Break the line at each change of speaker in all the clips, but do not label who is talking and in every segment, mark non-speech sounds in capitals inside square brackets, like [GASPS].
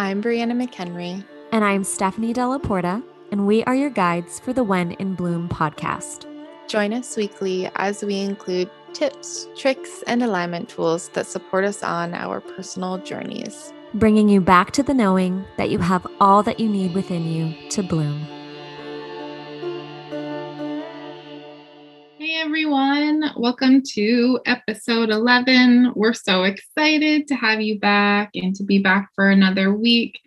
I'm Brianna McHenry.
And I'm Stephanie Della Porta, and we are your guides for the When in Bloom podcast.
Join us weekly as we include tips, tricks, and alignment tools that support us on our personal journeys,
bringing you back to the knowing that you have all that you need within you to bloom.
Welcome to episode 11. We're so excited to have you back and to be back for another week.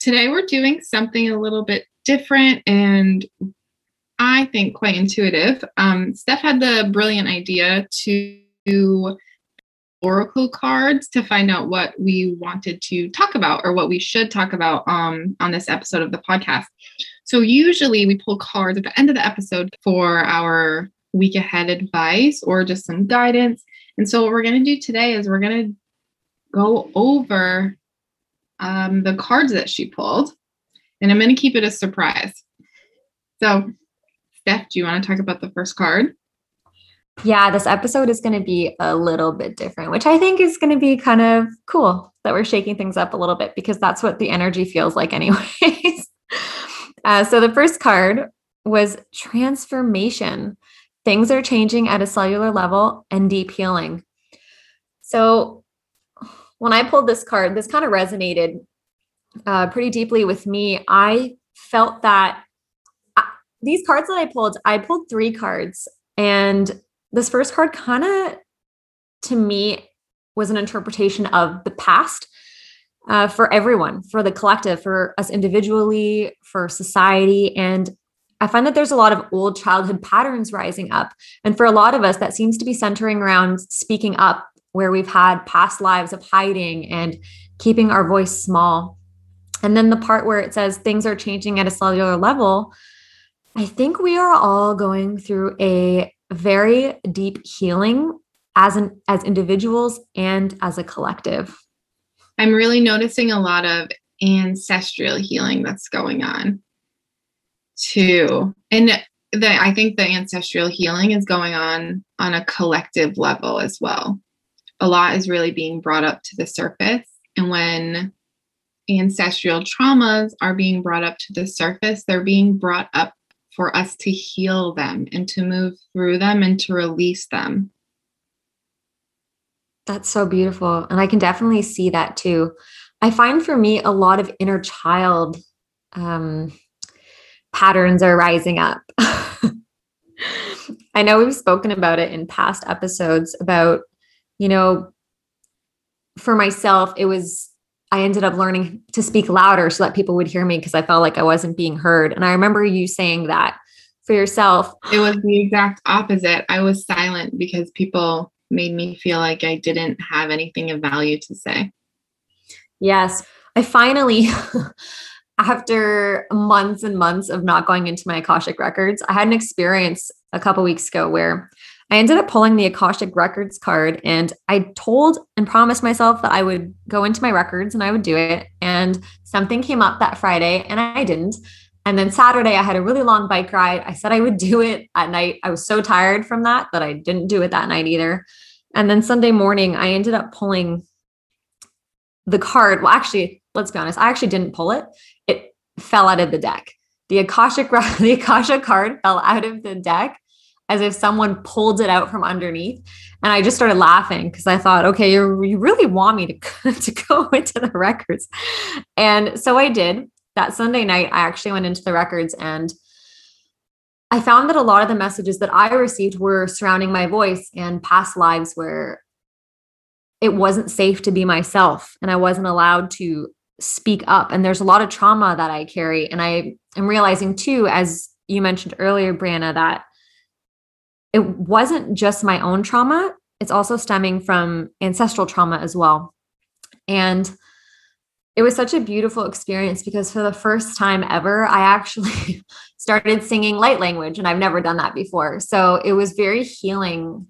Today we're doing something a little bit different and I think quite intuitive. Um, Steph had the brilliant idea to do oracle cards to find out what we wanted to talk about or what we should talk about um, on this episode of the podcast. So usually we pull cards at the end of the episode for our week ahead advice or just some guidance. And so what we're going to do today is we're going to go over um, the cards that she pulled, and I'm going to keep it a surprise. So, Steph, do you want to talk about the first card?
Yeah, this episode is going to be a little bit different, which I think is going to be kind of cool that we're shaking things up a little bit because that's what the energy feels like, [LAUGHS] anyways. uh, so, the first card was transformation. Things are changing at a cellular level and deep healing. So, when I pulled this card, this kind of resonated uh, pretty deeply with me. I felt that I, uh, these cards that I pulled, I pulled three cards, and this first card kind of, to me, was an interpretation of the past uh, for everyone, for the collective, for us individually, for society. And I find that there's a lot of old childhood patterns rising up. And for a lot of us, that seems to be centering around speaking up where we've had past lives of hiding and keeping our voice small. And then the part where it says things are changing at a cellular level, I think we are all going through a very deep healing as an as individuals and as a collective.
I'm really noticing a lot of ancestral healing that's going on too. And the, I think the ancestral healing is going on on a collective level as well a lot is really being brought up to the surface. And when ancestral traumas are being brought up to the surface, they're being brought up for us to heal them and to move through them and to release them.
That's so beautiful. And I can definitely see that too. I find for me, a lot of inner child um, patterns are rising up. [LAUGHS] I know we've spoken about it in past episodes about you know, for myself, it was, I ended up learning to speak louder so that people would hear me because I felt like I wasn't being heard. And I remember you saying that for yourself.
It was the exact opposite. I was silent because people made me feel like I didn't have anything of value to say.
Yes. I finally, [LAUGHS] after months and months of not going into my Akashic records, I had an experience a couple weeks ago where I ended up pulling the Akashic Records card and I told and promised myself that I would go into my records and I would do it. And something came up that Friday and I didn't. And then Saturday, I had a really long bike ride. I said I would do it at night. I was so tired from that that I didn't do it that night either. And then Sunday morning, I ended up pulling the card. Well, actually, let's be honest, I actually didn't pull it. Fell out of the deck. The Akashic [LAUGHS] the Akasha card fell out of the deck as if someone pulled it out from underneath. And I just started laughing because I thought, okay, you really want me to, [LAUGHS] to go [LAUGHS] into the records. And so I did. That Sunday night, I actually went into the records and I found that a lot of the messages that I received were surrounding my voice and past lives where it wasn't safe to be myself and I wasn't allowed to speak up. And there's a lot of trauma that I carry. And I am realizing too, as you mentioned earlier, Brianna, that it wasn't just my own trauma, it's also stemming from ancestral trauma as well. And it was such a beautiful experience because for the first time ever, I actually [LAUGHS] started singing light language, and I've never done that before. So it was very healing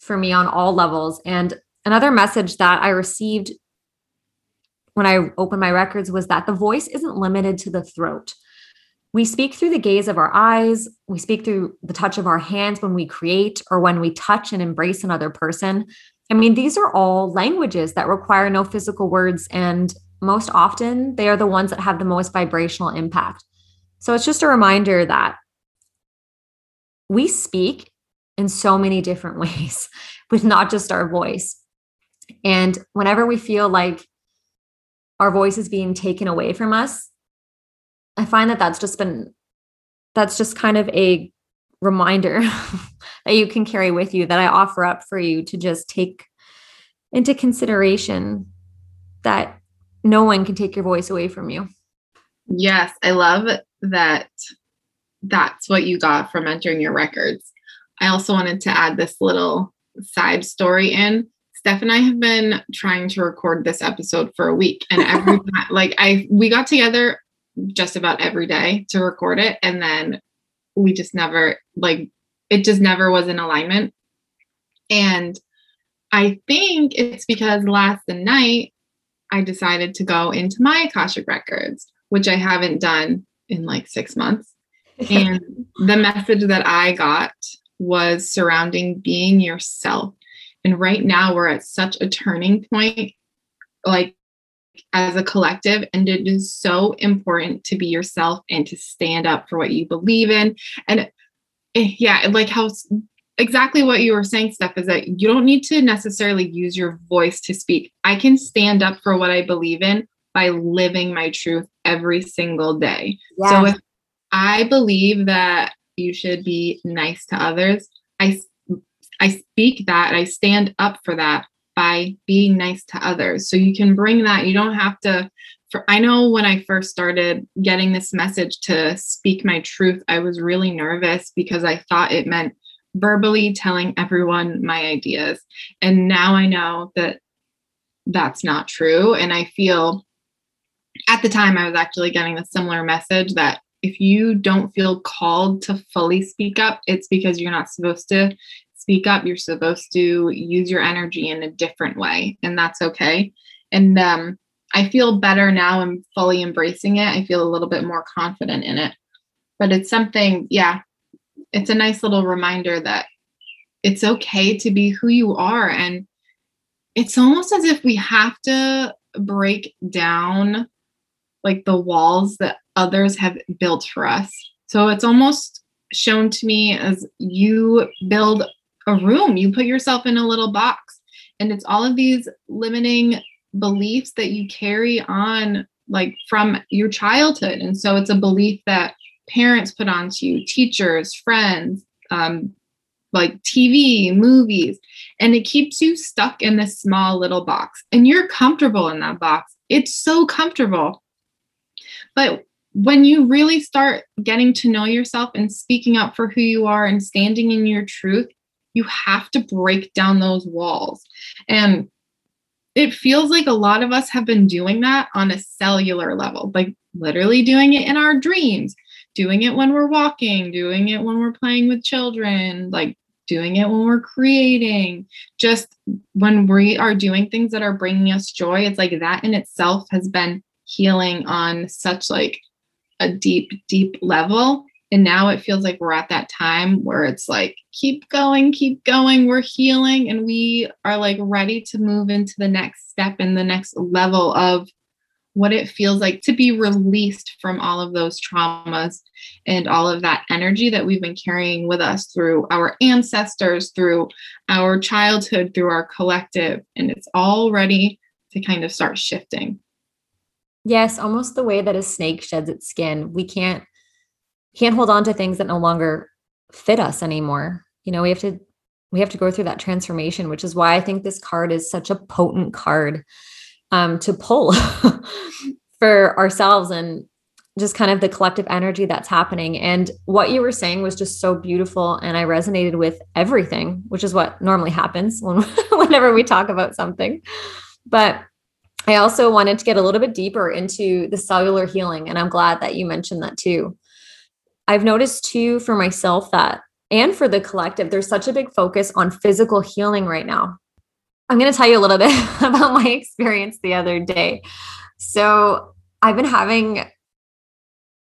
for me on all levels. And another message that I received when I opened my records was that the voice isn't limited to the throat. We speak through the gaze of our eyes. We speak through the touch of our hands when we create or when we touch and embrace another person. I mean, these are all languages that require no physical words and most often they are the ones that have the most vibrational impact. So it's just a reminder that we speak in so many different [LAUGHS] ways with not just our voice. And whenever we feel like our voice is being taken away from us, I find that that's just been, that's just kind of a reminder [LAUGHS] that you can carry with you that I offer up for you to just take into consideration that no one can take your voice away from you.
Yes, I love that that's what you got from entering your records. I also wanted to add this little side story in. Steph and I have been trying to record this episode for a week, and every [LAUGHS] time, like I, we got together just about every day to record it, and then we just never like it just never was in alignment. And I think it's because last night I decided to go into my Akashic records, which I haven't done in like six months. [LAUGHS] and the message that I got was surrounding being yourself. And right now we're at such a turning point, like as a collective, and it is so important to be yourself and to stand up for what you believe in. And eh, yeah, like how exactly what you were saying, Steph, is that you don't need to necessarily use your voice to speak. I can stand up for what I believe in by living my truth every single day. So if I believe that you should be nice to others, I I speak that, I stand up for that by being nice to others. So you can bring that. You don't have to for I know when I first started getting this message to speak my truth, I was really nervous because I thought it meant verbally telling everyone my ideas. And now I know that that's not true. And I feel at the time I was actually getting a similar message that if you don't feel called to fully speak up, it's because you're not supposed to speak up. You're supposed to use your energy in a different way, and that's okay. And um, I feel better now. I'm fully embracing it. I feel a little bit more confident in it. But it's something, yeah, it's a nice little reminder that it's okay to be who you are. And it's almost as if we have to break down like the walls that others have built for us. So it's almost shown to me as you build a room, you put yourself in a little box, and it's all of these limiting beliefs that you carry on like from your childhood. And so it's a belief that parents put onto you, teachers, friends, um, like TV, movies, and it keeps you stuck in this small little box. And you're comfortable in that box. It's so comfortable. But when you really start getting to know yourself and speaking up for who you are and standing in your truth, you have to break down those walls. And it feels like a lot of us have been doing that on a cellular level, like literally doing it in our dreams, doing it when we're walking, doing it when we're playing with children, like doing it when we're creating, just when we are doing things that are bringing us joy. It's like that in itself has been healing on such like a deep, deep level. And now it feels like we're at that time where it's like, keep going, keep going. We're healing and we are like ready to move into the next step and the next level of what it feels like to be released from all of those traumas and all of that energy that we've been carrying with us through our ancestors, through our childhood, through our collective. And it's all ready to kind of start shifting.
Yes, almost the way that a snake sheds its skin. We can't can't hold on to things that no longer fit us anymore. You know, we have to we have to go through that transformation, which is why I think this card is such a potent card um, to pull [LAUGHS] for ourselves and just kind of the collective energy that's happening. And what you were saying was just so beautiful. And I resonated with everything, which is what normally happens when, [LAUGHS] whenever we talk about something. But I also wanted to get a little bit deeper into the cellular healing. And I'm glad that you mentioned that too. I've noticed too for myself that, and for the collective, there's such a big focus on physical healing right now. I'm going to tell you a little [LAUGHS] bit about my experience the other day. So, I've been having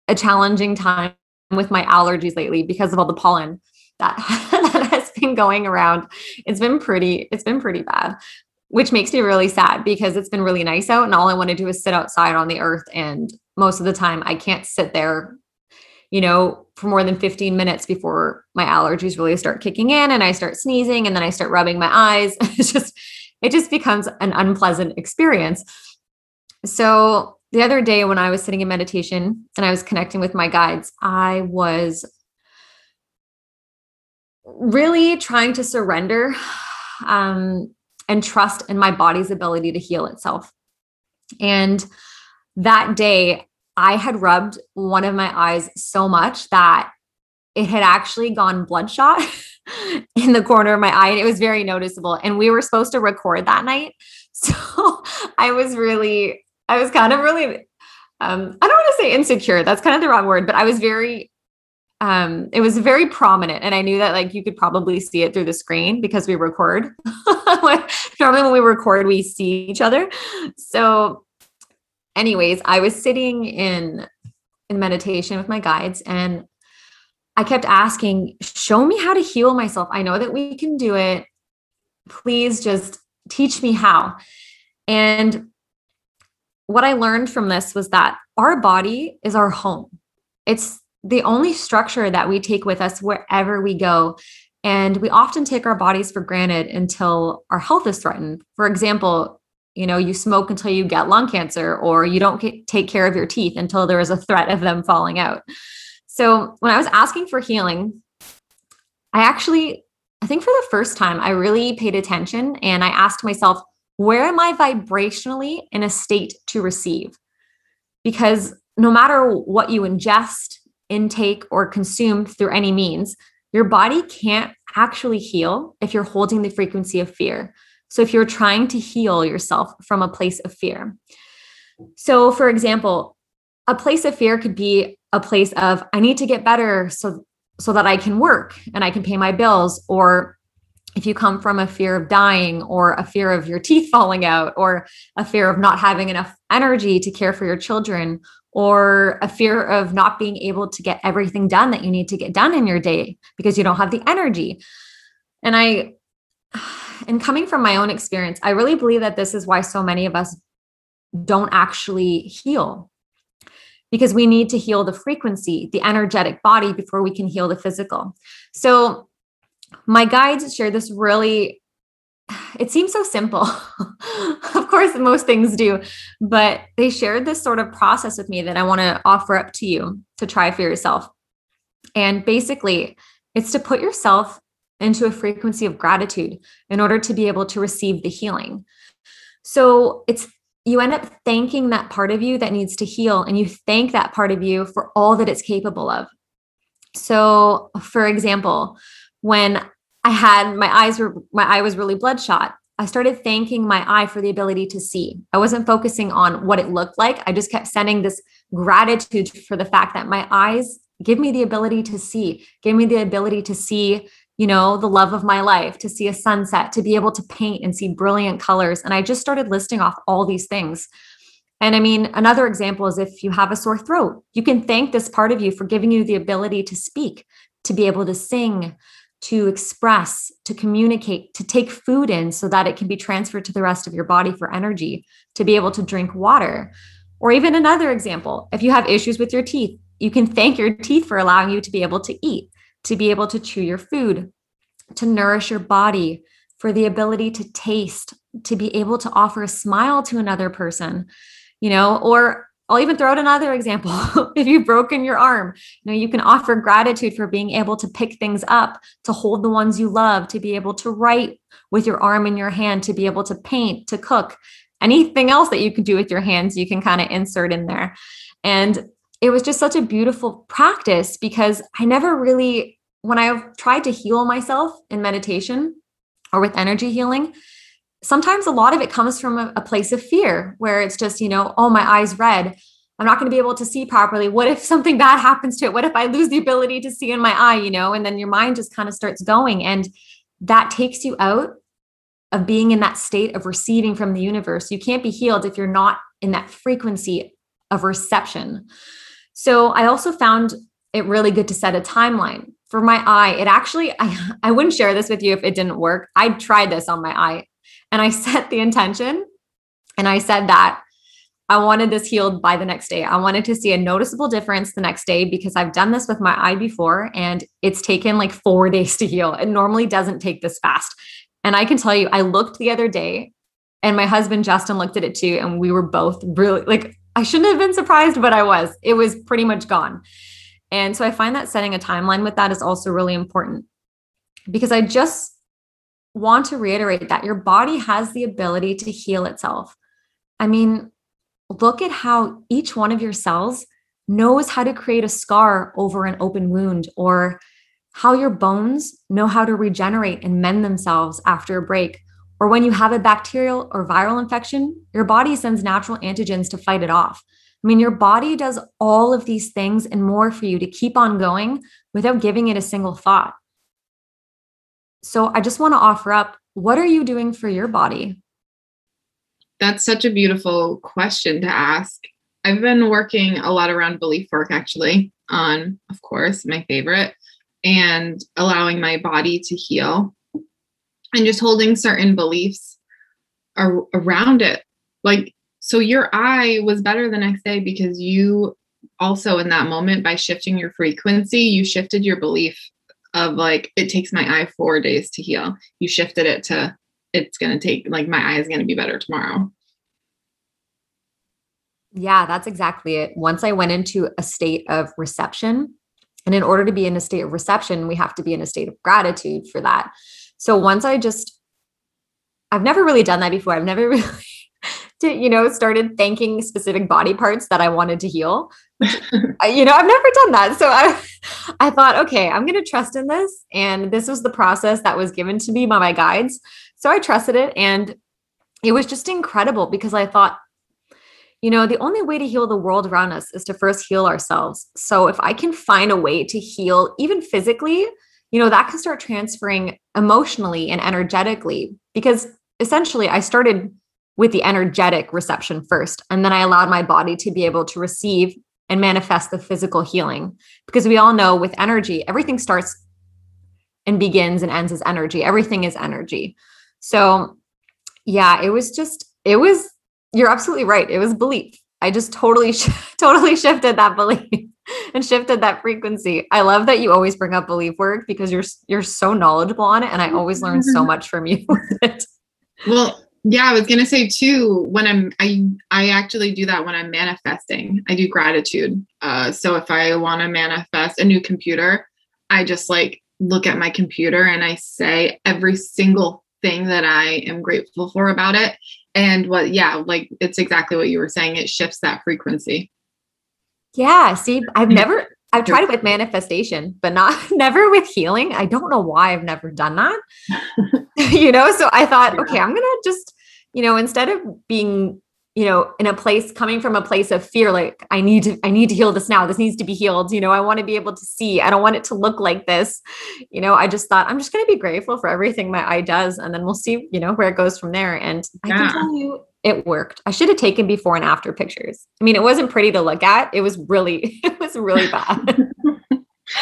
a challenging time with my allergies lately because of all the pollen that, [LAUGHS] that has been going around. It's been pretty, it's been pretty bad which makes me really sad because it's been really nice out and all I want to do is sit outside on the earth and most of the time I can't sit there you know for more than 15 minutes before my allergies really start kicking in and I start sneezing and then I start rubbing my eyes [LAUGHS] it's just it just becomes an unpleasant experience so the other day when I was sitting in meditation and I was connecting with my guides I was really trying to surrender um, and trust in my body's ability to heal itself. And that day, I had rubbed one of my eyes so much that it had actually gone bloodshot [LAUGHS] in the corner of my eye. And it was very noticeable. And we were supposed to record that night. [LAUGHS] So I was really, I was kind of really, um, I don't want to say insecure. That's kind of the wrong word, but I was very um it was very prominent and i knew that like you could probably see it through the screen because we record [LAUGHS] normally when we record we see each other so anyways i was sitting in in meditation with my guides and i kept asking show me how to heal myself i know that we can do it please just teach me how and what i learned from this was that our body is our home it's the only structure that we take with us wherever we go. And we often take our bodies for granted until our health is threatened. For example, you know, you smoke until you get lung cancer, or you don't take care of your teeth until there is a threat of them falling out. So when I was asking for healing, I actually, I think for the first time, I really paid attention and I asked myself, where am I vibrationally in a state to receive? Because no matter what you ingest, intake or consume through any means, your body can't actually heal if you're holding the frequency of fear. So, if you're trying to heal yourself from a place of fear. So, for example, a place of fear could be a place of, I need to get better so, so that I can work and I can pay my bills. Or if you come from a fear of dying or a fear of your teeth falling out or a fear of not having enough energy to care for your children or a fear of not being able to get everything done that you need to get done in your day because you don't have the energy. And I, and coming from my own experience, I really believe that this is why so many of us don't actually heal because we need to heal the frequency, the energetic body before we can heal the physical. So, my guides share this really it seems so simple. [LAUGHS] of course, most things do, but they shared this sort of process with me that I want to offer up to you to try for yourself. And basically, it's to put yourself into a frequency of gratitude in order to be able to receive the healing. So it's you end up thanking that part of you that needs to heal, and you thank that part of you for all that it's capable of. So, for example, when I had my eyes were my eye was really bloodshot. I started thanking my eye for the ability to see. I wasn't focusing on what it looked like. I just kept sending this gratitude for the fact that my eyes give me the ability to see, give me the ability to see, you know, the love of my life, to see a sunset, to be able to paint and see brilliant colors. And I just started listing off all these things. And I mean, another example is if you have a sore throat, you can thank this part of you for giving you the ability to speak, to be able to sing, to express, to communicate, to take food in so that it can be transferred to the rest of your body for energy, to be able to drink water. Or even another example, if you have issues with your teeth, you can thank your teeth for allowing you to be able to eat, to be able to chew your food, to nourish your body, for the ability to taste, to be able to offer a smile to another person, you know, or I'll even throw out another example. [LAUGHS] if you've broken your arm, you know, you can offer gratitude for being able to pick things up, to hold the ones you love, to be able to write with your arm in your hand, to be able to paint, to cook, anything else that you can do with your hands, you can kind of insert in there. And it was just such a beautiful practice because I never really, when I've tried to heal myself in meditation or with energy healing, sometimes a lot of it comes from a, a place of fear where it's just, you know, oh, my eyes red. I'm not going to be able to see properly. What if [LAUGHS] something bad happens to it? What if I lose the ability to see in my eye, you know? And then your mind just kind of starts going. And that takes you out of being in that state of receiving from the universe. You can't be healed if you're not in that frequency of reception. So I also found it really good to set a timeline for my eye. It actually, I, [LAUGHS] I wouldn't share this with you if it didn't work. I tried this on my eye And I [LAUGHS] set the intention and I said that I wanted this healed by the next day. I wanted to see a noticeable difference the next day because I've done this with my eye before and it's taken like four [LAUGHS] days to heal. It normally doesn't take this fast. And I can tell you, I looked the other day and my husband Justin looked at it too. And we were both really like, I shouldn't have been surprised, but I was. It was pretty much gone. And so I find that setting a timeline with that is also really important because I just want to reiterate that your body has the ability to heal itself. I mean, look at how each one of your cells knows how to create a scar over an open wound or how your bones know how to regenerate and mend themselves after a break. Or when you have a bacterial or viral infection, your body sends natural antigens to fight it off. I mean, your body does all of these things and more for you to keep on going without giving it a single thought. So I just want to offer up what are you doing for your body?
That's such a beautiful question to ask. I've been working a lot around belief work actually, on, of course, my favorite, and allowing my body to heal and just holding certain beliefs ar- around it. Like, so your eye was better the next day because you also, in that moment, by shifting your frequency, you shifted your belief of like, it takes my eye four days to heal. You shifted it to, it's going to take, like, my eye is going to be better tomorrow.
Yeah, that's exactly it. Once I went into a state of reception, and in order to be in a state of reception, we have to be in a state of gratitude for that. So once I just, I've never really done that before. I've never [LAUGHS] really, to, you know, started thanking specific body parts that I wanted to heal. [LAUGHS] you know, I've never done that. So I, I thought, okay, I'm going to trust in this. And this was the process that was given to me by my guides. So I trusted it. And it was just incredible because I thought, you know, the only way to heal the world around us is to first heal ourselves. So if I can find a way to heal even physically, you know, that can start transferring emotionally and energetically because essentially I started with the energetic reception first. And then I allowed my body to be able to receive and manifest the physical healing. Because we all know with energy, everything starts and begins and ends as energy. Everything is energy. So, yeah, it was just, it was you're absolutely right. It was belief. I just totally, [LAUGHS] totally shifted that belief [LAUGHS] and shifted that frequency. I love that you always bring up belief work because you're you're so knowledgeable on it, and I always learn so mm-hmm. much from you [LAUGHS] with it.
Well, yeah, I was gonna say too. When I'm, I I actually do that when I'm manifesting. I do gratitude. Uh, so if I want to manifest a new computer, I just like look at my computer and I say every single thing that I am grateful for about it and what yeah like it's exactly what you were saying it shifts that frequency
yeah see i've never i've tried it with manifestation but not [LAUGHS] never with healing i don't know why i've never done that [LAUGHS] you know so i thought okay i'm gonna just you know instead of being you know in a place coming from a place of fear like i need to i need to heal this now this needs to be healed you know i want to be able to see i don't want it to look like this you know i just thought i'm just going to be grateful for everything my eye does and then we'll see you know where it goes from there and yeah. i can tell you it worked. I should have taken before and after pictures. I mean it wasn't pretty to look at it was really [LAUGHS] it was really bad [LAUGHS]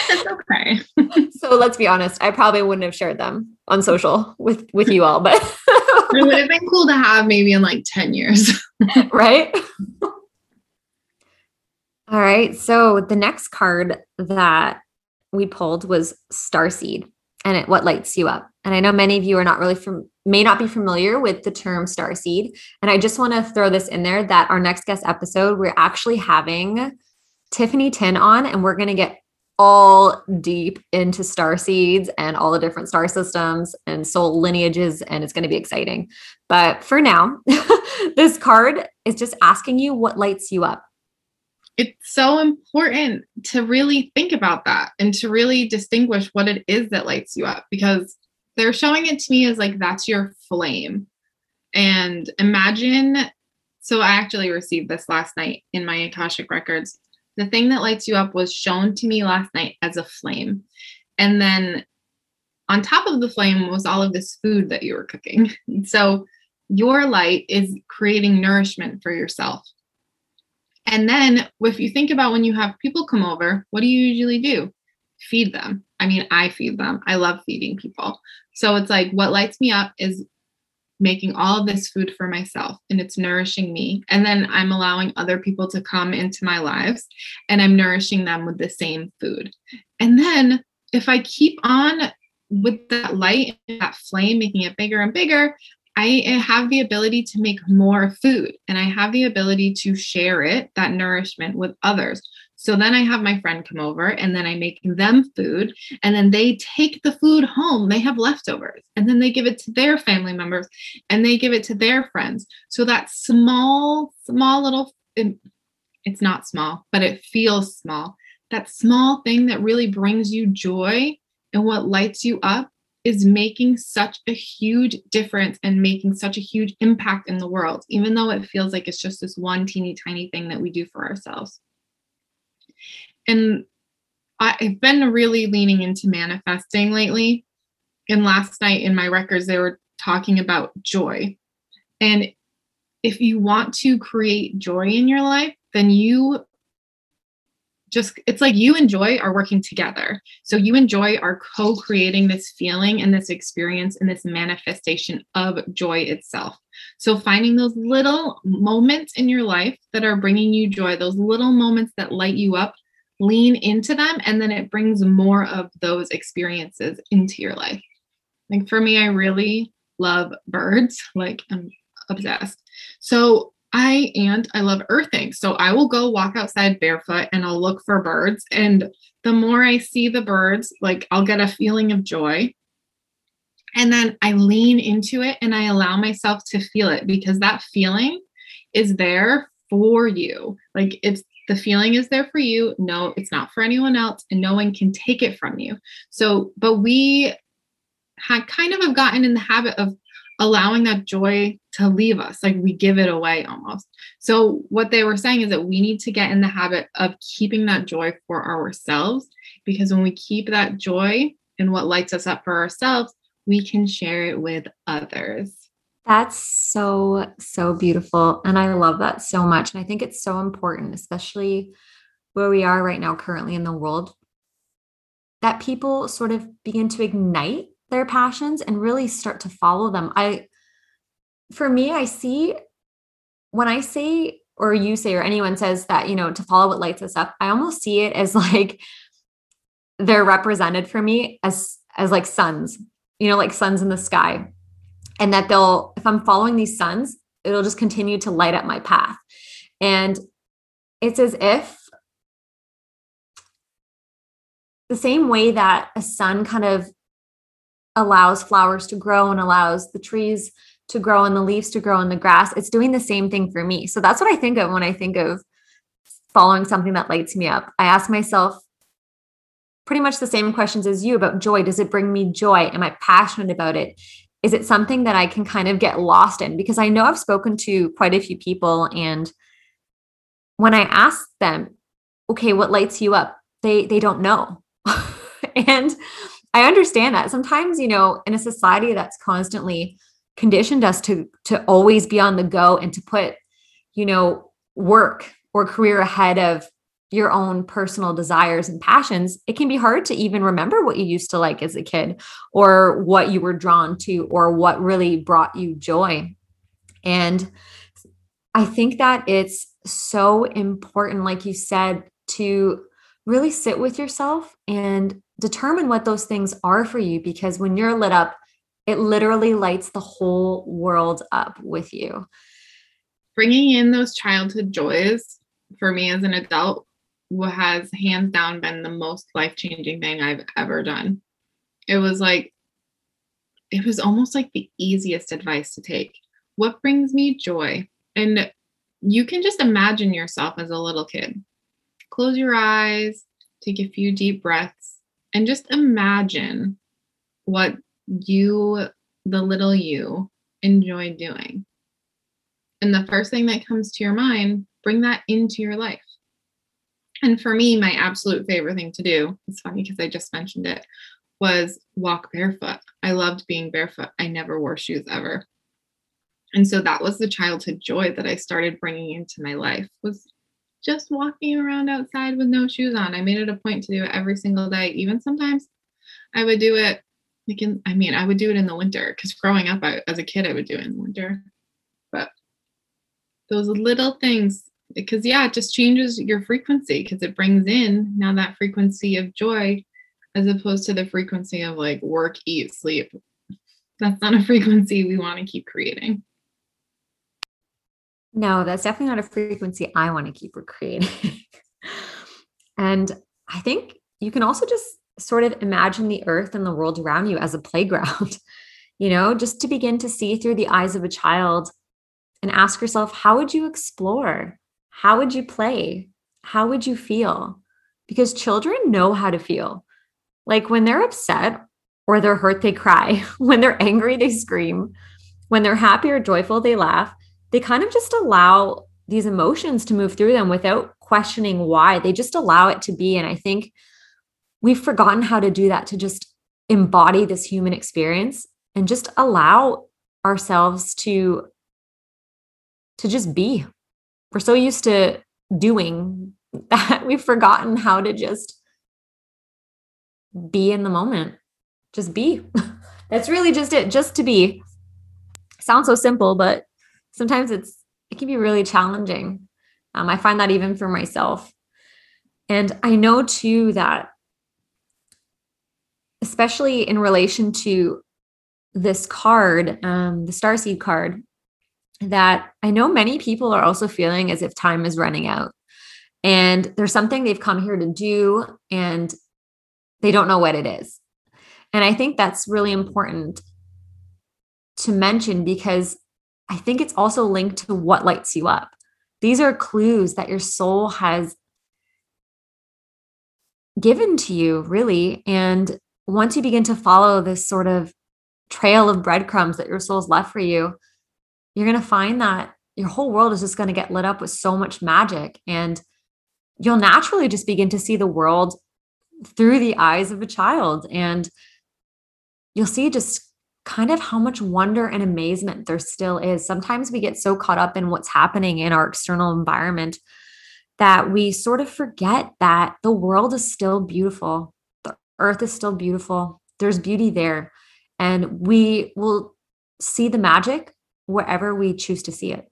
it's okay [LAUGHS]
so let's be honest i probably wouldn't have shared them on social with with you all but [LAUGHS]
it would have been cool to have maybe in like 10 years. [LAUGHS]
right? All right. So the next card that we pulled was Starseed and it, what lights you up. And I know many of you are not really from may not be familiar with the term starseed. And I just want to throw this in there that our next guest episode, we're actually having Tiffany Tin on, and we're going to get all deep into star seeds and all the different star systems and soul lineages, and it's going to be exciting. But for now, [LAUGHS] this card is just asking you what lights you up.
It's so important to really think about that and to really distinguish what it is that lights you up because they're showing it to me as like that's your flame. And imagine so I actually received this last night in my Akashic records the thing that lights you up was shown to me last night as a flame. And then on top of the flame was all of this food that you were cooking. Mm. [LAUGHS] So your light is creating nourishment for yourself. And then if you think about when you have people come over, what do you usually do? Feed them. I mean, I feed them. I love feeding people. So it's like what lights me up is making all of this food for myself and it's nourishing me. And then I'm allowing other people to come into my lives and I'm nourishing them with the same food. And then if I keep on with that light, that flame, making it bigger and bigger, I have the ability to make more food and I have the ability to share it, that nourishment with others. So then I have my friend come over and then I make them food and then they take the food home. They have leftovers and then they give it to their family members and they give it to their friends. So that small, small little, it's not small, but it feels small. That small thing that really brings you joy and what lights you up is making such a huge difference and making such a huge impact in the world, even though it feels like it's just this one teeny tiny thing that we do for ourselves and I've been really leaning into manifesting lately. And last night in my records, they were talking about joy. And if you want to create joy in your life, then you just, it's like you and joy are working together. So you and joy are co creating this feeling and this experience and this manifestation of joy itself. So finding those little moments in your life that are bringing you joy, those little moments that light you up, lean into them and then it brings more of those experiences into your life like for me i really love birds like i'm obsessed so i and i love earthing so i will go walk outside barefoot and i'll look for birds and the more i see the birds like i'll get a feeling of joy and then i lean into it and i allow myself to feel it because that feeling is there for you like it's the feeling is there for you. No, it's not for anyone else, and no one can take it from you. So, but we had kind of have gotten in the habit of allowing that joy to leave us, like we give it away almost. So, what they were saying is that we need to get in the habit of keeping that joy for ourselves because when we keep that joy and what lights us up for ourselves, we can share it with others.
That's so, so beautiful. And I love that so much. And I think it's so important, especially where we are right now, currently in the world, that people sort of begin to ignite their passions and really start to follow them. I, for me, I see when I say, or you say, or anyone says that, you know, to follow what lights us up, I almost see it as [LAUGHS] like they're represented for me as, as like suns, you know, like suns in the sky. And that they'll if i'm following these suns it'll just continue to light up my path. And it's as if the same way that a sun kind of allows flowers to grow and allows the trees to grow and the leaves to grow in the grass it's doing the same thing for me so that's what i think of when i think of following something that lights me up i ask myself pretty much the same questions as you about joy does it bring me joy am i passionate about it is it something that I can kind of get lost in? Because I know I've spoken to quite a few people, and when I ask them, okay, what lights you up? They they don't know. [LAUGHS] and I understand that. Sometimes, you know, in a society that's constantly conditioned us to to always be on the go and to put, you know, work or career ahead of your own personal desires and passions, it can be hard to even remember what you used to like as a kid or what you were drawn to or what really brought you joy. And I think that it's so important, like you said, to really sit with yourself and determine what those things are for you because when you're lit up, it literally lights the whole world up with you.
Bringing in those childhood joys for me as an adult has hands down been the most life changing thing I've ever done. It was like, it was almost like the easiest advice to take. What brings me joy? And you can just imagine yourself as a little kid. Close your eyes, take a few deep breaths, and just imagine what you, the little you, enjoy doing. And the first thing that comes to your mind, bring that into your life. And for me, my absolute favorite thing to do, it's funny because I just mentioned it, was walk barefoot. I loved being barefoot. I never wore shoes ever. And so that was the childhood joy that I started bringing into my life was just walking around outside with no shoes on. I made it a point to do it every single day. Even sometimes I would do it like in, I mean, I would do it in the winter because growing up I, as a kid, I would do it in the winter. But those little things, because yeah, it just changes your frequency because it brings in now that frequency of joy as opposed to the frequency of like work, eat, sleep. That's not a [LAUGHS] frequency we want to keep creating.
No, that's definitely not a frequency I want to keep recreating. [LAUGHS] and I think you can also just sort of imagine the earth and the world around you as a [LAUGHS] playground, you know, just to begin to see through the eyes of a child and ask yourself, how would you explore? How would you play? How would you feel? Because children know how to feel. Like when they're upset or they're hurt, they cry. [LAUGHS] When they're angry, they scream. When they're happy or joyful, they laugh. They kind of just allow these emotions to move through them without questioning why. They just allow it to be. And I think we've forgotten how to do that to just embody this human experience and just allow ourselves to to just be. We're so used to doing [LAUGHS] that. We've forgotten how to just be in the moment. Just be. [LAUGHS] That's really just it just to be. Sounds so simple but sometimes it's it can be really challenging. Um, i find that even for myself. And i know too that especially in relation to this card, um, the Starseed card, that I know many people are also feeling as if time is running out. And there's something they've come here to do, and they don't know what it is. And I think that's really important to mention because I think it's also linked to what lights you up. These are clues that your soul has given to you, really. And once you begin to follow this sort of trail of breadcrumbs that your soul's left for you, you're going to find that your whole world is just going to get lit up with so much magic. And you'll naturally just begin to see the world through the eyes of a child. And you'll see just kind of how much wonder and amazement there still is. Sometimes we get so caught up in what's happening in our external environment that we sort of forget that the world is still beautiful earth is still beautiful. There's beauty there. And we will see the magic wherever we choose to see it.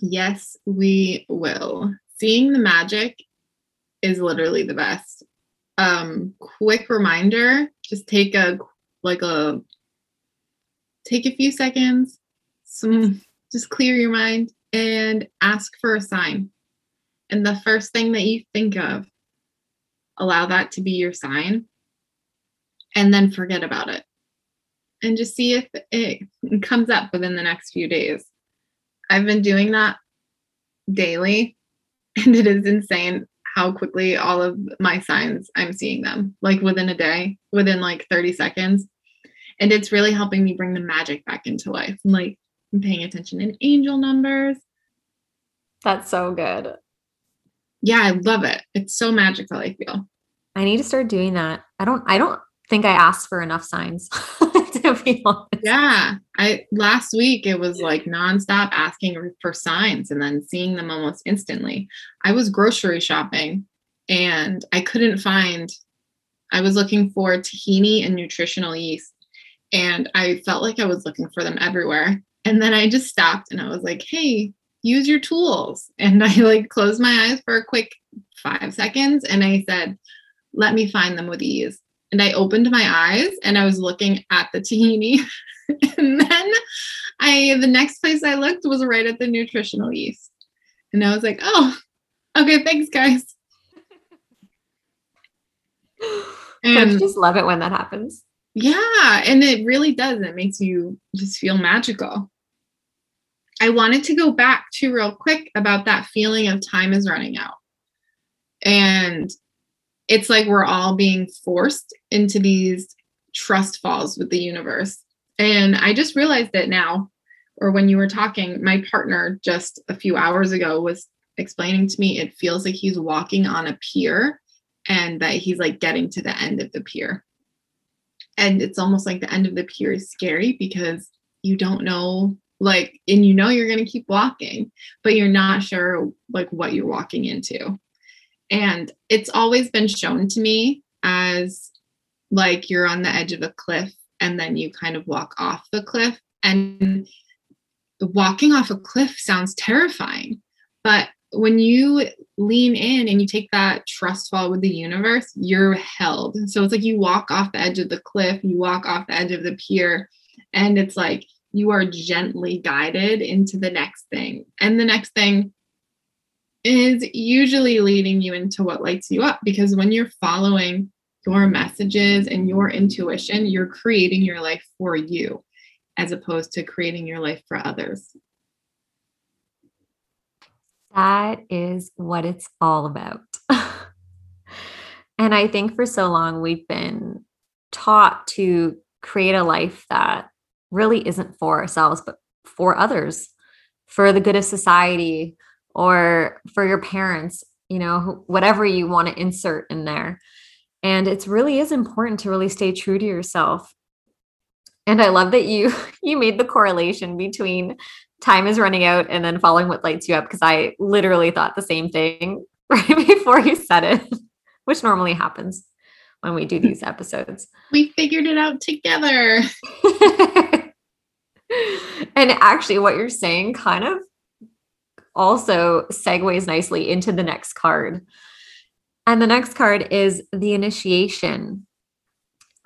Yes, we will. Seeing the magic is literally the best. Um, quick reminder, just take a like a take a few seconds, some [LAUGHS] just clear your mind and ask for a sign. And the first thing that you think of, allow that to be your sign and then forget about it and just see if it [LAUGHS] comes up within the next few days. I've been doing that daily [LAUGHS] and it is insane how quickly all of my signs I'm seeing them like within a day, within like 30 seconds. And it's really helping me bring the magic back into life. I'm like I'm paying attention in angel numbers.
That's so good
yeah, I love it. It's so magical, I feel.
I need to start doing that. I don't I don't think I asked for enough signs [LAUGHS] to
be honest. Yeah. I last week it was like nonstop asking for signs and then seeing them almost instantly. I was grocery shopping and I couldn't find I was looking for tahini and nutritional yeast and I felt like I was looking for them everywhere. And then I just stopped and I was like, hey, use your tools. [LAUGHS] And I like closed my eyes for a quick five seconds and I said, let me find them with ease. And I opened my eyes and I was looking at the tahini. [LAUGHS] and then I the next place I looked was right at the nutritional yeast. And I was like, oh, okay, thanks, guys. [GASPS]
And I just love it when that happens.
Yeah, and it really does. It makes you just feel magical. I wanted to go back to real quick about that feeling of time is running out. And it's like we're all being forced into these trust falls with the universe. And I just realized it now, or when you were talking, my partner just a few hours ago was explaining to me it feels like he's walking on a pier and that he's like getting to the end of the pier. And it's almost like the end of the pier is scary because you don't know like and you know you're going to keep walking but you're not sure like what you're walking into and it's always been shown to me as like you're on the edge of a cliff and then you kind of walk off the cliff. And walking off a cliff sounds terrifying. But when you lean in and you take that trust fall with the universe, you're held. So it's like you walk off the edge of the cliff, you walk off the edge of the pier, and it's like you are gently guided into the next thing. And the next thing is usually leading you into what lights you up because when you're following your messages and your intuition, you're creating your life for you as opposed to creating your life for others.
That is what it's all about. [LAUGHS] and I think for so long we've been taught to create a life that really isn't for ourselves, but for others, for the good of society or for your parents, you know, whatever you want to insert in there. And it really is important to really stay true to yourself. And I love that you [LAUGHS] you made the correlation between time is running out and then following what lights you up because I literally thought the same thing [LAUGHS] right before you said it, [LAUGHS] which normally happens when we do these episodes.
We figured it out together.
And actually, what you're saying kind of also segues nicely into the next card. And the next card is the initiation,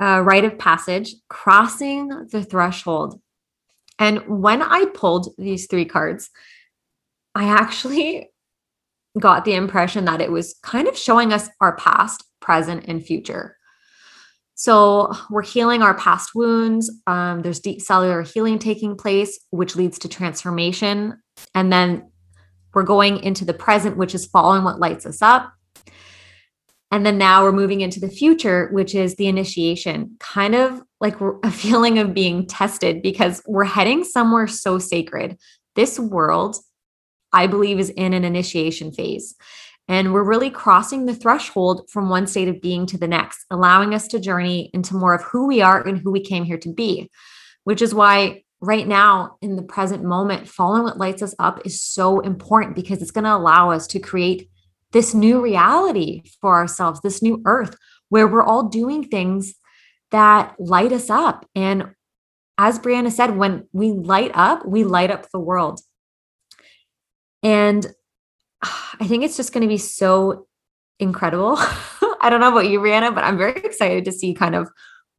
uh, rite of passage, crossing the threshold. And when I pulled these three cards, I actually got the impression that it was kind of showing us our past, present, and future. So we're healing our past wounds. Um, there's deep cellular healing taking place, which leads to transformation. And then we're going into the present, which is following what lights us up. And then now we're moving into the future, which is the initiation, kind of like [LAUGHS] a feeling of being tested because we're heading somewhere so sacred. This world, I believe, is in an initiation phase. And we're really crossing the threshold from one state of being to the next, allowing us to journey into more of who we are and who we came here to be, which is why right now in the present moment, following what lights us up is so important because it's going to allow us to create this new reality for ourselves, this new earth where we're all doing things that light us up. And as Brianna said, when we light up, we light up the world. And [SIGHS] I think it's just going to be so incredible. [LAUGHS] I don't know about you, Brianna, but I'm very excited to see kind of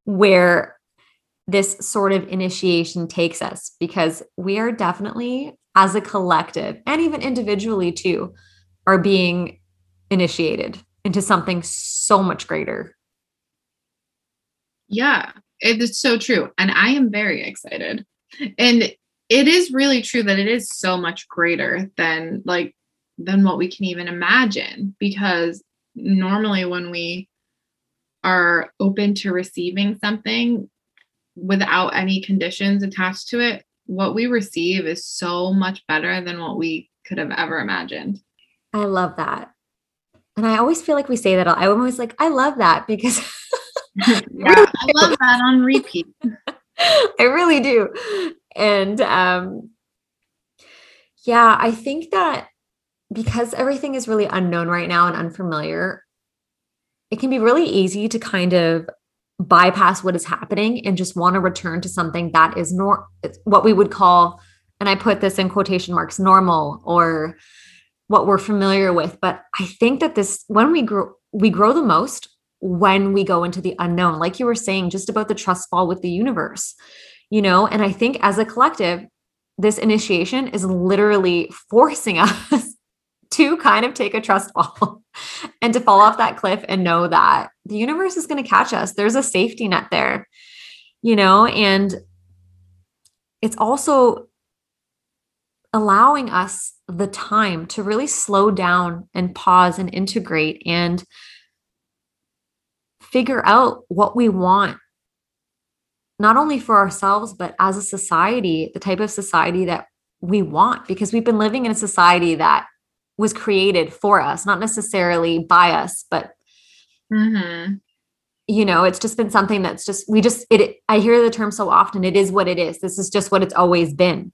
where this sort of initiation takes us because we are definitely, as a collective and even individually too, are being initiated into something so much greater.
Yeah, it is so true. And I am very excited. And it is really true that it is so much greater than like than what we can even imagine because normally when we are open to receiving something without any conditions attached to it, what we receive is so much better than what we could have ever imagined.
I love that. And I always feel like we say that. I'm always like, I love that because [LAUGHS]
yeah, [LAUGHS] I love that on repeat. [LAUGHS]
I really do. And um yeah, I think that because everything is really unknown right now and unfamiliar, it can be really easy to kind of bypass what is happening and just want to return to something that is nor what we would call and I put this in quotation marks normal or what we're familiar with. But I think that this when we grow we grow the most when we go into the unknown. Like you were saying just about the trust fall with the universe you know? And I think as a collective this initiation is literally forcing [LAUGHS] us to kind of take a trust [LAUGHS] fall and to fall off that cliff and know that the universe is going to catch us. There's a safety net there, you know, and it's also allowing us the time to really slow down and pause and integrate and figure out what we want not only for ourselves but as a society the type of society that we want because we've been living in a society that was created for us, not necessarily by us, but mm-hmm. you know, it's just been something that's just we just it. I hear the term so often. It is what it is. This is just what it's always been,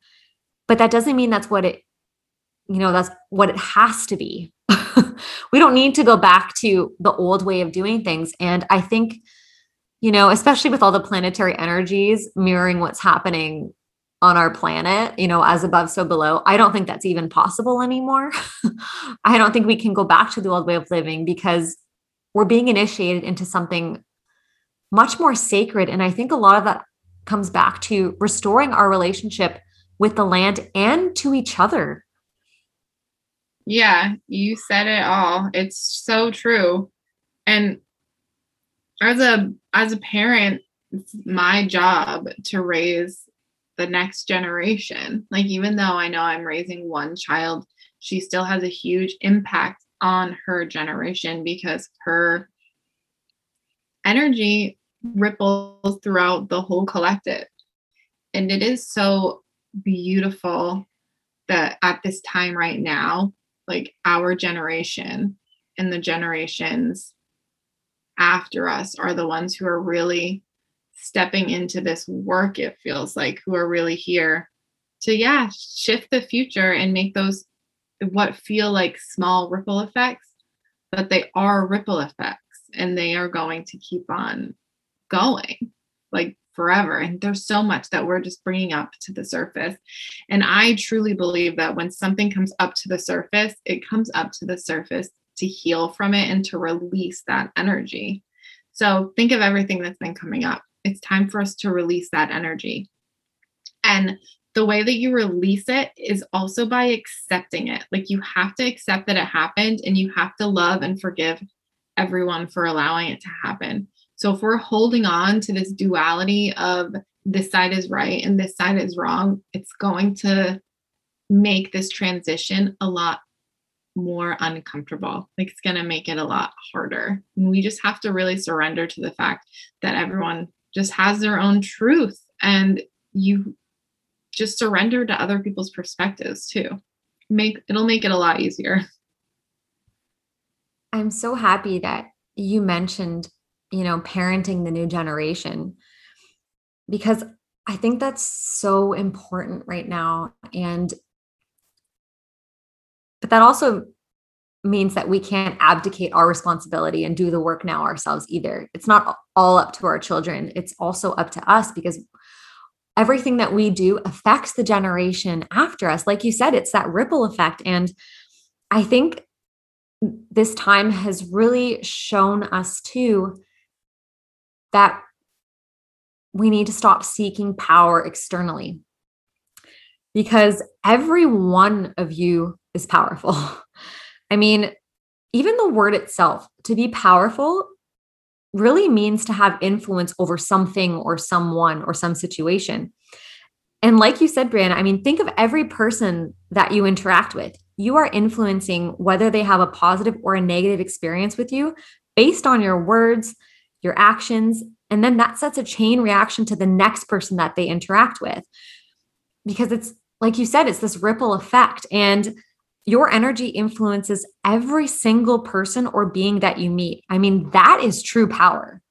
but that doesn't mean that's what it. You know, that's what it has to be. [LAUGHS] we don't need to go back to the old way of doing things, and I think you know, especially with all the planetary energies mirroring what's happening on our planet, you know, as above, so below. I don't think that's even possible anymore. [LAUGHS] I don't think we can go back to the old way of living because we're being initiated into something much more sacred. And I think a lot of that comes back to restoring our relationship with the land and to each other.
Yeah, you said it all. It's so true. And as a as a parent, it's my job to raise the next generation. Like even though I know I'm raising one child, she still has a huge impact on her generation because her energy ripples throughout the whole collective. And it is so beautiful that at this time right now, like our generation and the generations after us are the ones who are really stepping into this work, it feels like, who are really here to, yeah, shift the future and make those what feel like small ripple effects, but they are ripple effects and they are going to keep on going like forever. And there's so much that we're just bringing up to the surface. And I truly believe that when something comes up to the surface, it comes up to the surface to heal from it and to release that energy. So think of everything that's been coming up. It's time for us to release that energy. And the way that you release it is also by accepting it. Like you have to accept that it happened and you have to love and forgive everyone for allowing it to happen. So if we're holding on to this duality of this side is right and this side is wrong, it's going to make this transition a lot more uncomfortable. Like it's going to make it a lot harder. And we just have to really surrender to the fact that everyone just has their own truth and you just surrender to other people's perspectives too. Make it'll make it a lot easier.
I'm so happy that you mentioned, you know, parenting the new generation because I think that's so important right now and but that also means that we can't abdicate our responsibility and do the work now ourselves either. It's not all up to our children, it's also up to us because everything that we do affects the generation after us. Like you said, it's that ripple effect. And I think this time has really shown us too that we need to stop seeking power externally because every one of you is powerful. [LAUGHS] I mean, even the word itself, to be powerful, really means to have influence over something or someone or some situation. And like you said, Brianna, I mean, think of every person that you interact with. You are influencing whether they have a positive or a negative experience with you based on your words, your actions, and then that sets a chain reaction to the next person that they interact with. Because it's like you said, it's this ripple effect. And your energy influences every single person or being that you meet. I mean, that is true power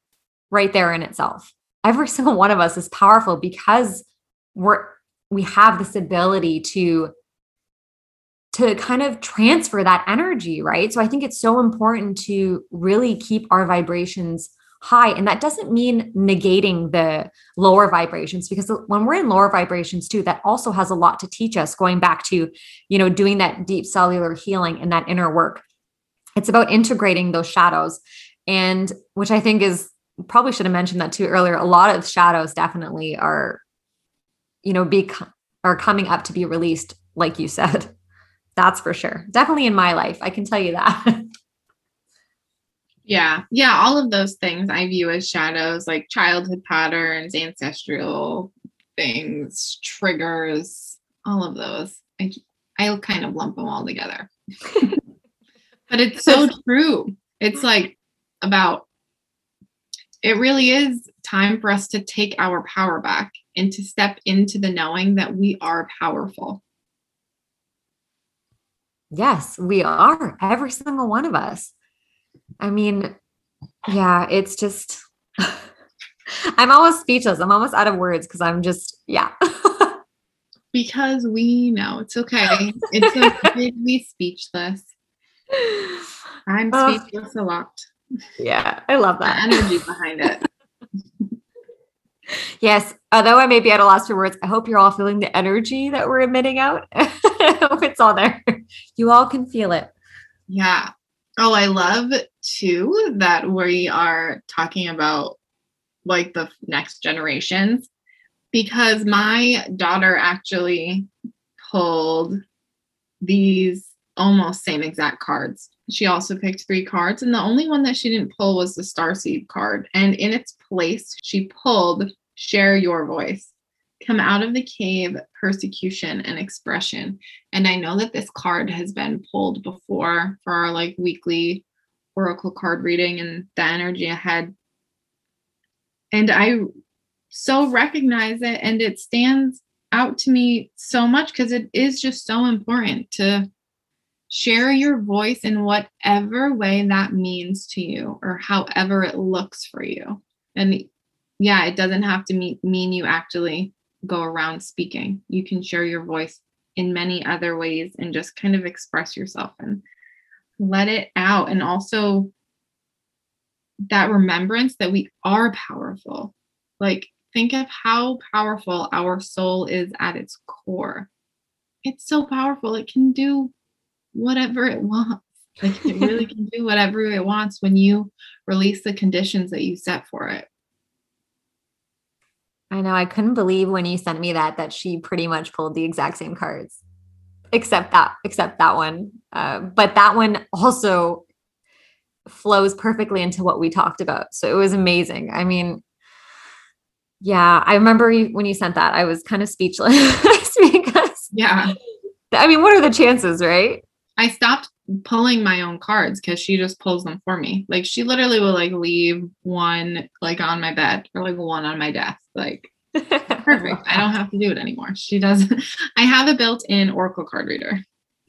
right there in itself. Every [LAUGHS] single one of us is powerful because we're we have this ability to to kind of transfer that energy, right? So I think it's so important to really keep our vibrations high. And that doesn't mean negating the lower vibrations because when we're in lower vibrations too, that also has a lot to teach us going back to, you know, doing that deep cellular healing and that inner work. It's about integrating those shadows. And which I think is probably should have mentioned that too earlier. A lot of shadows definitely are, you know, be are coming up to be released, like you said. [LAUGHS] That's for sure. Definitely in my life. I can tell you that. [LAUGHS]
Yeah. Yeah. All of those things I view as shadows, like childhood patterns, ancestral things, triggers, all of those. I, I'll kind of lump them all together. [LAUGHS] but it's so true. It's mm-hmm. like about, it really is time for us to take our power back and to step into the knowing that we are powerful.
Yes, we are. Every single one of us. I mean, yeah, it's just, [LAUGHS] I'm almost speechless. I'm almost out of words because I'm just, yeah. [LAUGHS]
because we know it's okay. It's okay [LAUGHS] to be speechless. I'm speechless uh, a lot.
Yeah, I love that
the energy behind it.
Yes. Although I may be at a loss for words, I hope you're all feeling the energy that we're emitting out. I hope it's all there. You all can feel it.
Yeah. Oh, I love too that we are talking about like the next generations because my daughter actually pulled these almost same exact cards. She also picked three cards, and the only one that she didn't pull was the Starseed card. And in its place, she pulled Share Your Voice. Come out of the cave, persecution and expression. And I know that this card has been pulled before for our like weekly oracle card reading and the energy ahead. And I so recognize it and it stands out to me so much because it is just so important to share your voice in whatever way that means to you or however it looks for you. And yeah, it doesn't have to mean, you actually go around speaking. You can share your voice in many other ways and just kind of express yourself and let it out. And also that remembrance that we are powerful. Like, think of how powerful our soul is at its core. It's so powerful. It can do whatever it wants. Like, it really [LAUGHS] can do whatever it wants when you release the conditions that you set for it.
I know. I couldn't believe when you sent me that that she pretty much pulled the exact same cards, except that except that one. Uh, but that one also flows perfectly into what we talked about. So it was amazing. I mean, yeah, I remember you, when you sent that, I was kind of speechless [LAUGHS] because
yeah.
I mean, what are the chances, right?
I stopped pulling my own cards because she just pulls them for me. Like she literally will like leave one like on my bed or like one on my desk. Like [LAUGHS] perfect. I don't have to do it anymore. She does. [LAUGHS] I have a built-in Oracle card reader.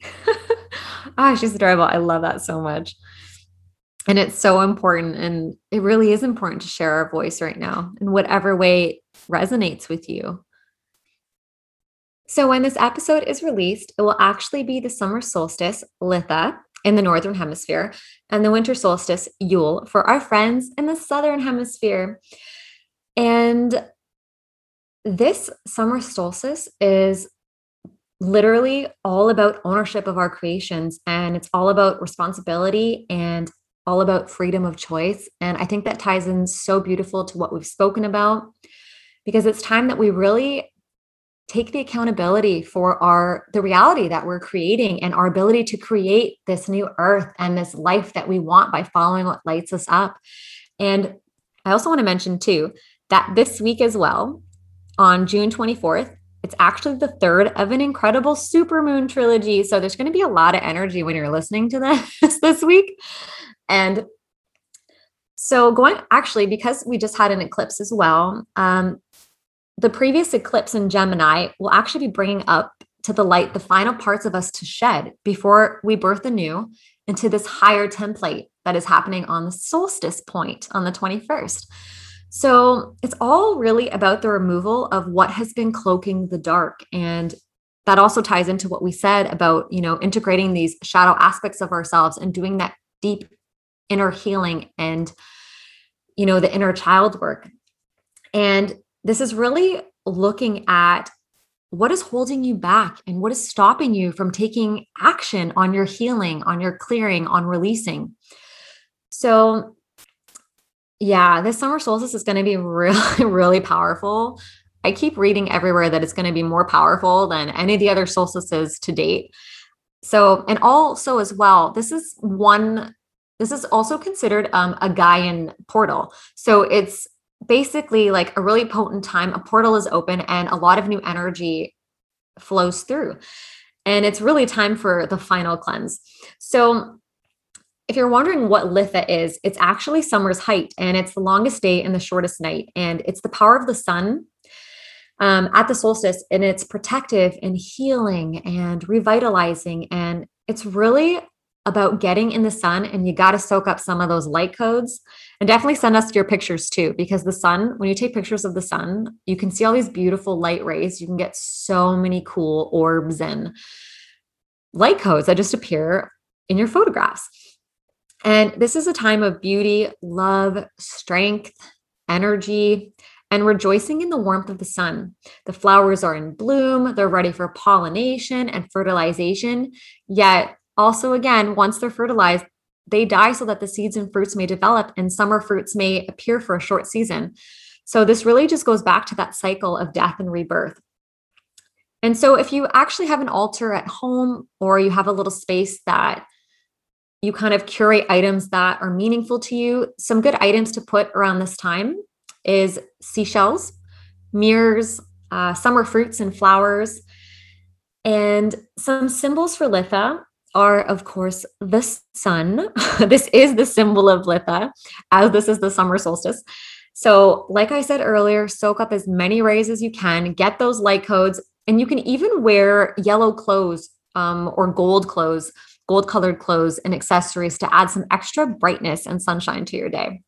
[LAUGHS]
ah, she's adorable. I love that so much. And it's so important. And it really is important to share our voice right now in whatever way resonates with you. So, when this episode is released, it will actually be the summer solstice, Litha, in the Northern Hemisphere, and the winter solstice, Yule, for our friends in the Southern Hemisphere. And this summer solstice is literally all about ownership of our creations, and it's all about responsibility and all about freedom of choice. And I think that ties in so beautiful to what we've spoken about because it's time that we really take the accountability for our the reality that we're creating and our ability to create this new earth and this life that we want by following what lights us up. And i also want to mention too that this week as well on june 24th it's actually the third of an incredible supermoon trilogy. So there's going to be a lot of energy when you're listening to [LAUGHS] this this week. And so going actually because we just had an eclipse as well um, the previous eclipse in Gemini will actually be bringing up to the light the final parts of us to shed before we birth anew into this higher template that is happening on the solstice point on the 21st. So it's all really about the removal of what has been cloaking the dark. And that also ties into what we said about, you know, integrating these shadow aspects of ourselves and doing that deep inner healing and, you know, the inner child work. And this is really looking at what is holding you back and what is stopping you from taking action on your healing, on your clearing, on releasing. So, yeah, this summer solstice is going to be [LAUGHS] really, really powerful. I keep reading everywhere that it's going to be more powerful than any of the other solstices to date. So, and also as well, this is one, this is also considered um, a Gaian portal. So it's basically like a really potent time. A portal is open and a lot of new energy flows through. And it's really time for the final cleanse. So, if you're wondering what Litha is, it's actually summer's height and it's the longest day and the shortest night. And it's the power of the sun um, at the solstice. And it's protective and healing and revitalizing. And it's really about getting in the sun and you got to soak up some of those light codes and definitely send us your pictures too because the sun when you take pictures of the sun you can see all these beautiful light rays you can get so many cool orbs and light codes that just appear in your photographs and this is a time of beauty love strength energy and rejoicing in the warmth of the sun. The flowers are in bloom, they're ready for pollination and fertilization. Yet, also, again, once they're fertilized, they die so that the seeds and fruits may develop and summer fruits may appear for a short season. So, this really just goes back to that cycle of death and rebirth. And so, if you actually have an altar at home or you have a little space that you kind of curate items that are meaningful to you, some good items to put around this time is seashells, mirrors, uh, summer fruits and flowers. And some symbols for Litha are, of course, the sun. [LAUGHS] this is the symbol of Litha, as this is the summer solstice. So, like I said earlier, soak up as many rays as you can, get those light codes, and you can even wear yellow clothes um, or gold clothes, gold colored clothes and accessories to add some extra brightness and sunshine to your day.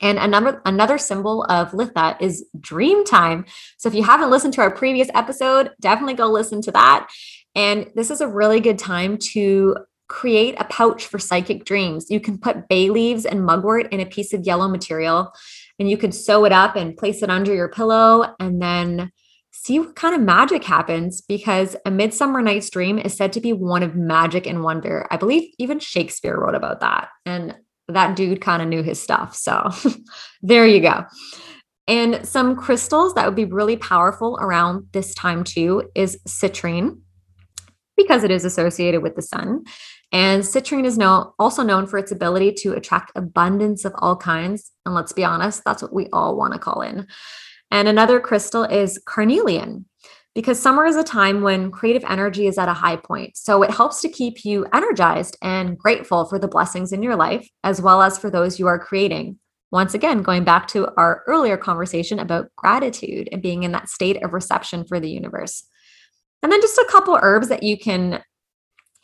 And another another symbol of Litha is dream time. So if you haven't listened to our previous episode, definitely go listen to that. And this is a really good time to create a pouch for psychic dreams. You can put bay leaves and mugwort in a piece of yellow material and you could sew it up and place it under your pillow and then see what kind of magic happens because a midsummer night's dream is said to be one of magic and wonder. I believe even Shakespeare wrote about that. And that dude kind of knew his stuff. So [LAUGHS] there you go. And some crystals that would be really powerful around this time too is citrine because it is associated with the sun. And citrine is known, also known for its ability to attract abundance of all kinds. And let's be honest, that's what we all want to call in. And another crystal is carnelian because summer is a time when creative energy is at a high point. So it helps to keep you energized and grateful for the blessings in your life, as well as for those you are creating. Once again, going back to our earlier conversation about gratitude and being in that state of reception for the universe. And then just a couple herbs that you can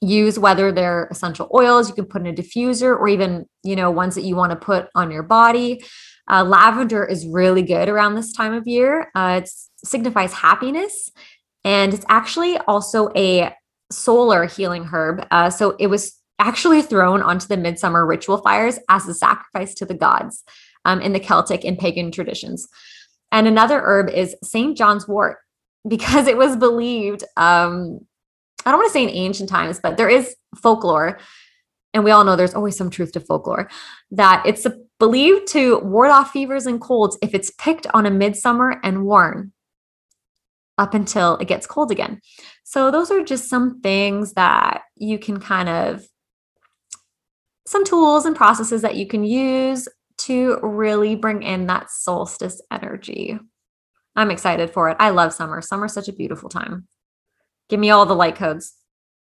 use whether they're essential oils you can put in a diffuser or even you know ones that you want to put on your body uh, lavender is really good around this time of year. Uh, it signifies happiness, and it's actually also a solar healing herb. Uh, so it was actually thrown onto the midsummer ritual fires as a sacrifice to the gods um, in the Celtic and pagan traditions. And another herb is St. John's wort, because it was believed, um, I don't want to say in ancient times, but there is folklore and we all know there's always some truth to folklore, that it's believed to ward off fevers and colds if it's picked on a midsummer and worn up until it gets cold again. So, those are just some things that you can kind of, some tools and processes that you can use to really bring in that solstice energy. I'm excited for it. I love summer. Summer's such a beautiful time. Give me all the light codes.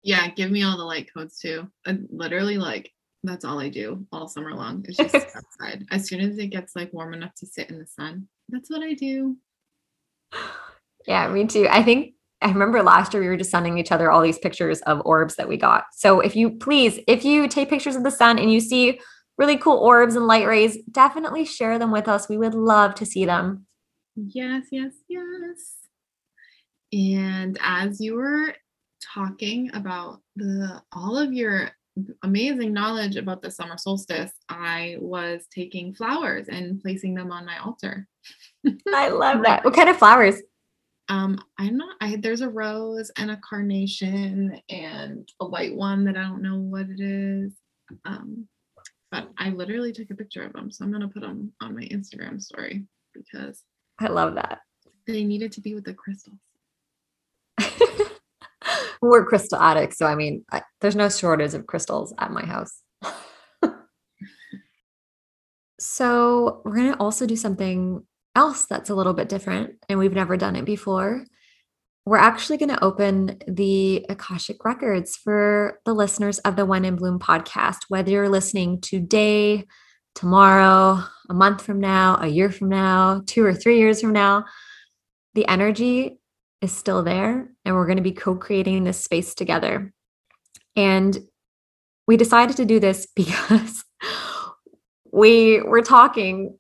Yeah, give me all the light codes too. And literally, like that's all I do all summer long. It's just [LAUGHS] outside. As soon as it gets like warm enough to sit in the sun, that's what I do.
Yeah, me too. I think I remember last year we were just sending each other all these pictures of orbs that we got. So if you please, if you take pictures of the sun and you see really cool orbs and light rays, definitely share them with us. We would love to see them.
Yes, yes, yes. And as you were talking about the all of your amazing knowledge about the summer solstice, I was taking flowers and placing them on my altar. [LAUGHS]
I love that. What kind of flowers?
Um, I'm not I there's a rose and a carnation and a white one that I don't know what it is. Um, but I literally took a picture of them. So I'm gonna put them on my Instagram story because
I love that.
They needed to be with the crystals. [LAUGHS]
we're crystal addicts. So, I mean, I, there's no shortage of crystals at my house. [LAUGHS] so, we're going to also do something else that's a little bit different, and we've never done it before. We're actually going to open the Akashic records for the listeners of the One in Bloom podcast, whether you're listening today, tomorrow, a month from now, a year from now, two or three years from now. The energy is still there and we're going to be co-creating this space together. And we decided to do this [LAUGHS] because we were talking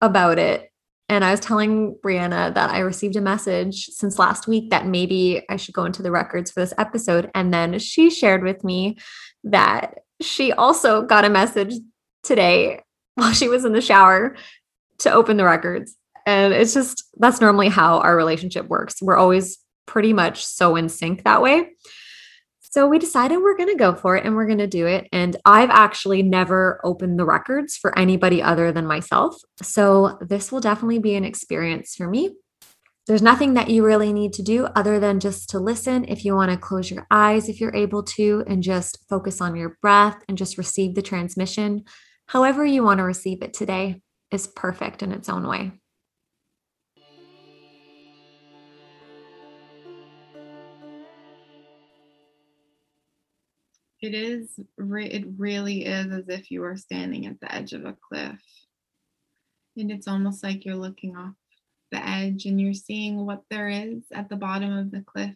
about it and I was telling Brianna that I received a message since last week that maybe I should go into the records for this episode. And then she shared with me that she also got a message today [LAUGHS] while she was in the shower to open the records. And it's just that's normally how our relationship works. We're always pretty much so in sync that way. So we decided we're going to go for it and we're going to do it. And I've actually never opened the records for anybody other than myself. So this will definitely be an experience for me. There's nothing that you really need to do other than just to listen. If you want to close your eyes, if you're able to, and just focus on your breath and just receive the transmission, however you want to receive it today is perfect in its own way.
It is, it really is as if you are standing at the edge of a cliff. And it's almost like you're looking off the edge and you're seeing what there is at the bottom of the cliff.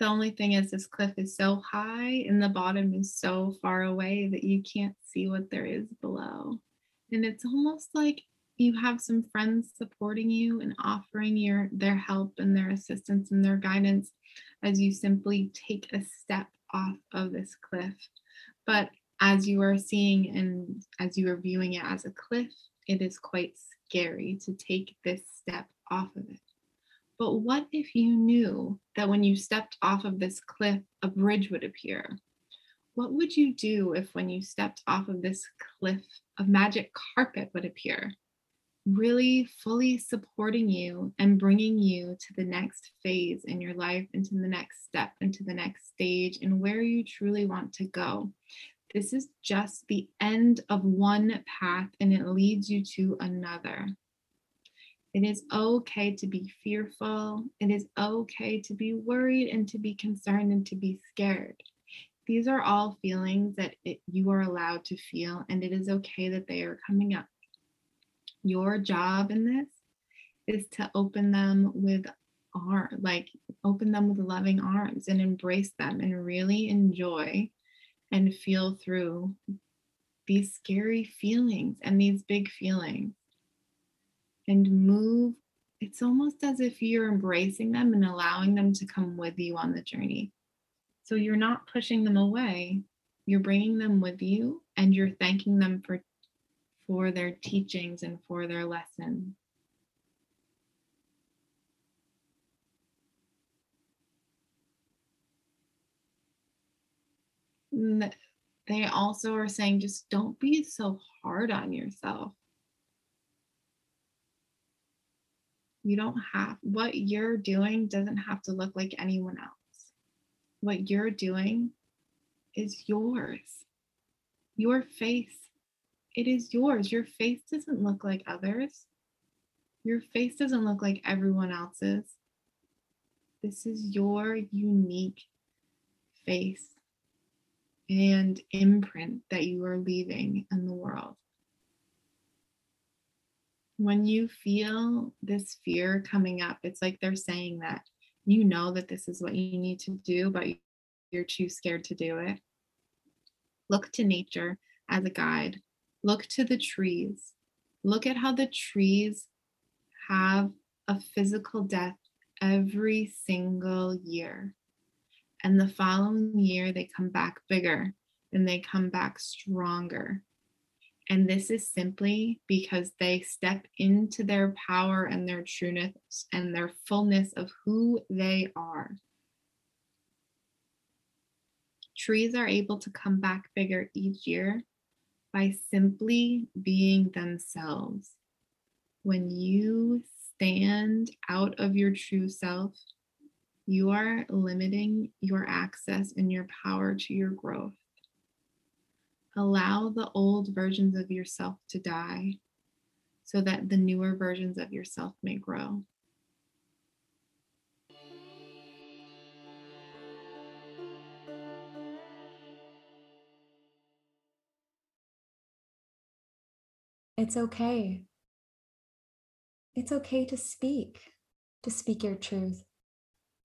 The only thing is, this cliff is so high and the bottom is so far away that you can't see what there is below. And it's almost like you have some friends supporting you and offering your their help and their assistance and their guidance as you simply take a step off of this cliff. But as you are seeing and as you are viewing it as a cliff, it is quite scary to take this step off of it. But what if you knew that when you stepped off of this cliff, a bridge would appear? What would you do if, when you stepped off of this cliff, a magic carpet would appear? really fully supporting you and bringing you to the next phase in your life, into the next step, into the next stage, and where you truly want to go. This is just the end of one path and it leads you to another. It is okay to be fearful. It is okay to be worried and to be concerned and to be scared. These are all feelings that it, you are allowed to feel, and it is okay that they are coming up your job in this is to open them with arm like open them with loving arms and embrace them and really enjoy and feel through these scary feelings and these big feelings and move it's almost as if you're embracing them and allowing them to come with you on the journey so you're not pushing them away you're bringing them with you and you're thanking them for for their teachings and for their lessons. They also are saying just don't be so hard on yourself. You don't have what you're doing doesn't have to look like anyone else. What you're doing is yours. Your face it is yours. Your face doesn't look like others. Your face doesn't look like everyone else's. This is your unique face and imprint that you are leaving in the world. When you feel this fear coming up, it's like they're saying that you know that this is what you need to do, but you're too scared to do it. Look to nature as a guide Look to the trees. Look at how the trees have a physical death every single year. And the following year, they come back bigger and they come back stronger. And this is simply because they step into their power and their trueness and their fullness of who they are. Trees are able to come back bigger each year by simply being themselves. When you stand out of your true self, you are limiting your access and your power to your growth. Allow the old versions of yourself to die so that the newer versions of yourself may grow.
It's okay. It's okay to speak, to speak your truth,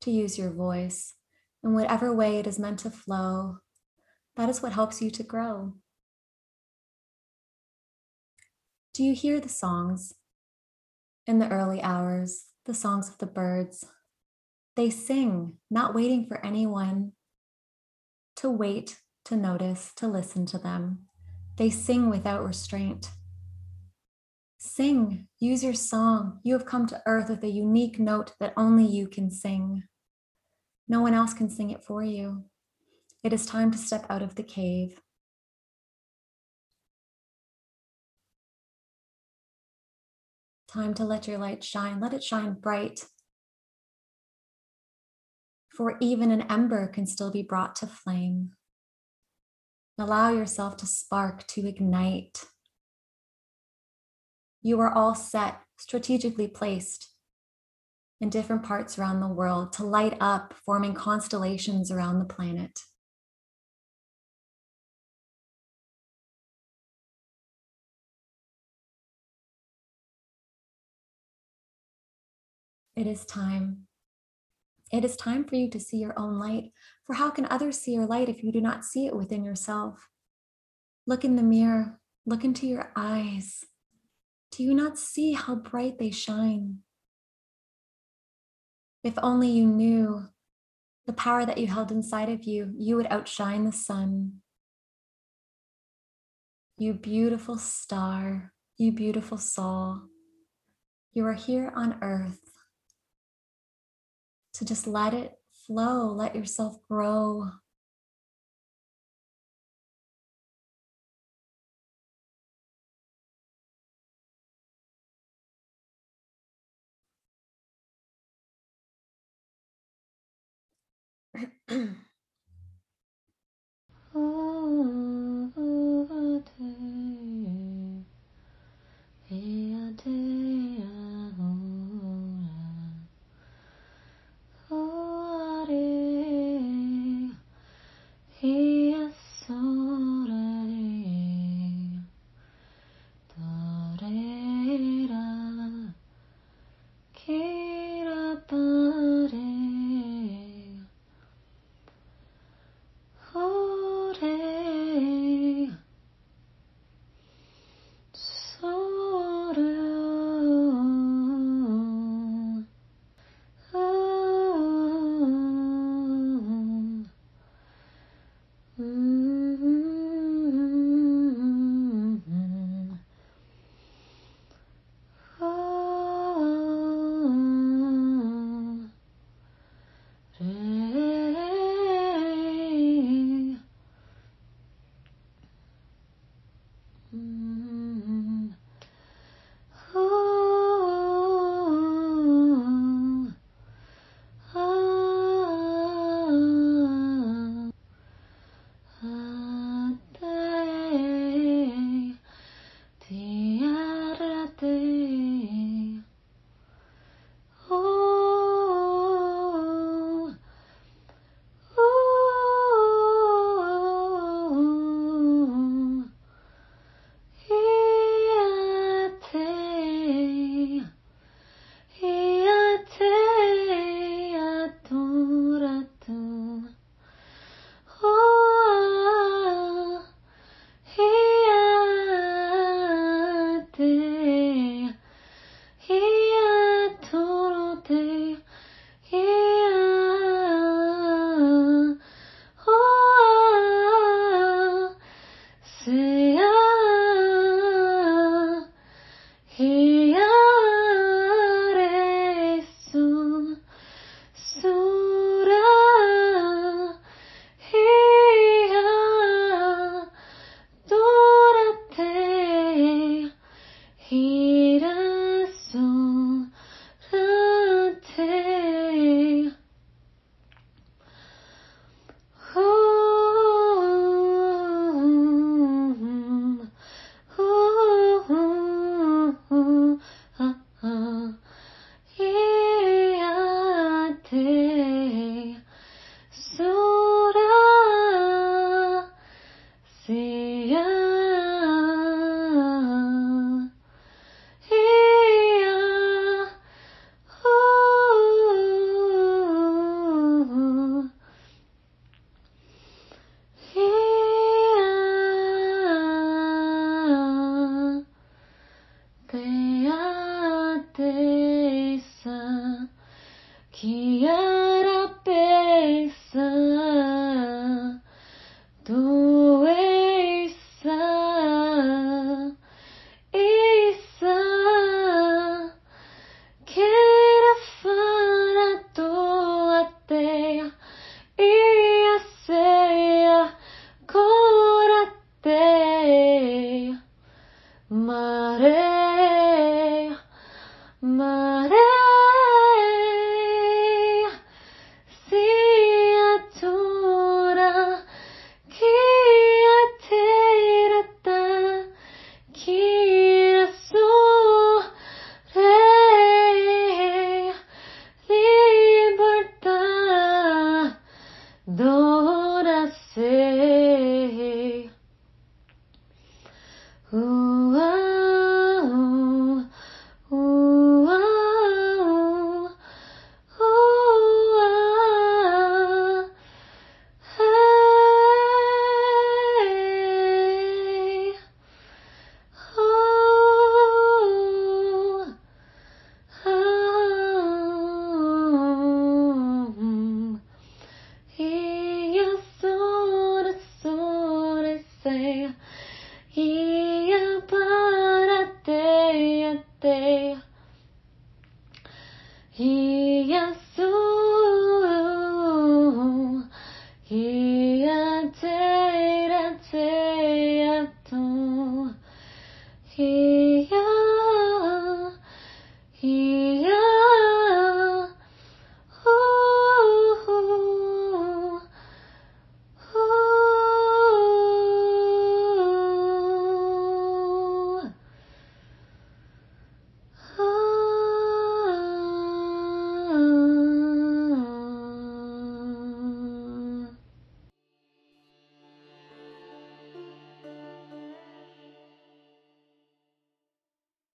to use your voice in whatever way it is meant to flow. That is what helps you to grow. Do you hear the songs? In the early hours, the songs of the birds. They sing, not waiting for anyone to wait, to notice, to listen to them. They sing without restraint.
Sing, use your song. You have come to earth with a unique note that only you can sing. No one else can sing it for you. It is time to step out of the cave. Time to let your light shine. Let it shine bright. For even an ember can still be brought to flame. Allow yourself to spark, to ignite. You are all set, strategically placed in different parts around the world to light up, forming constellations around the planet. It is time. It is time for you to see your own light. For how can others see your light if you do not see it within yourself? Look in the mirror, look into your eyes. Do you not see how bright they shine? If only you knew the power that you held inside of you, you would outshine the sun. You beautiful star, you beautiful soul, you are here on earth so just let it flow, let yourself grow.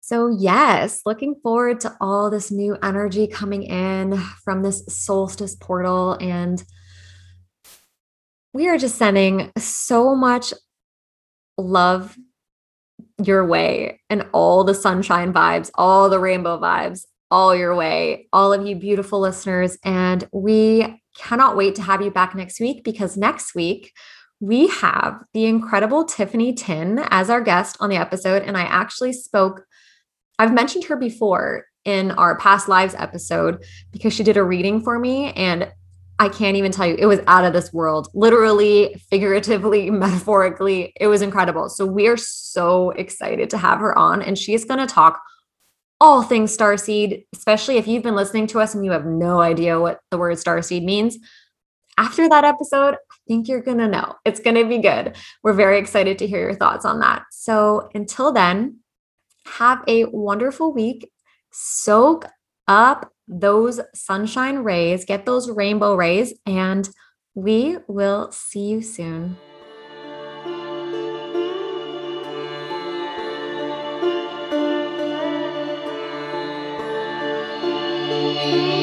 So, yes, looking forward to all this new energy coming in from this solstice portal. And we are just sending so much love your way and all the sunshine vibes, all the rainbow vibes, all your way, all of you beautiful listeners. And we cannot wait to have you back next week because next week, we have the incredible Tiffany Tin as our guest on the episode. And I actually spoke I've mentioned her before in our past lives episode because she did a reading for me and I can't even tell you, it was out of this world, literally, figuratively, [LAUGHS] metaphorically. It was incredible. So, we are so excited to have her on, and she's going to talk all things starseed, especially if you've been listening to us and you have no idea what the word starseed means. After that episode, I think you're going to know. It's going to be good. We're very excited to hear your thoughts on that. So, until then, have a wonderful week. Soak up those sunshine rays, get those rainbow rays, and we will see you soon.
Música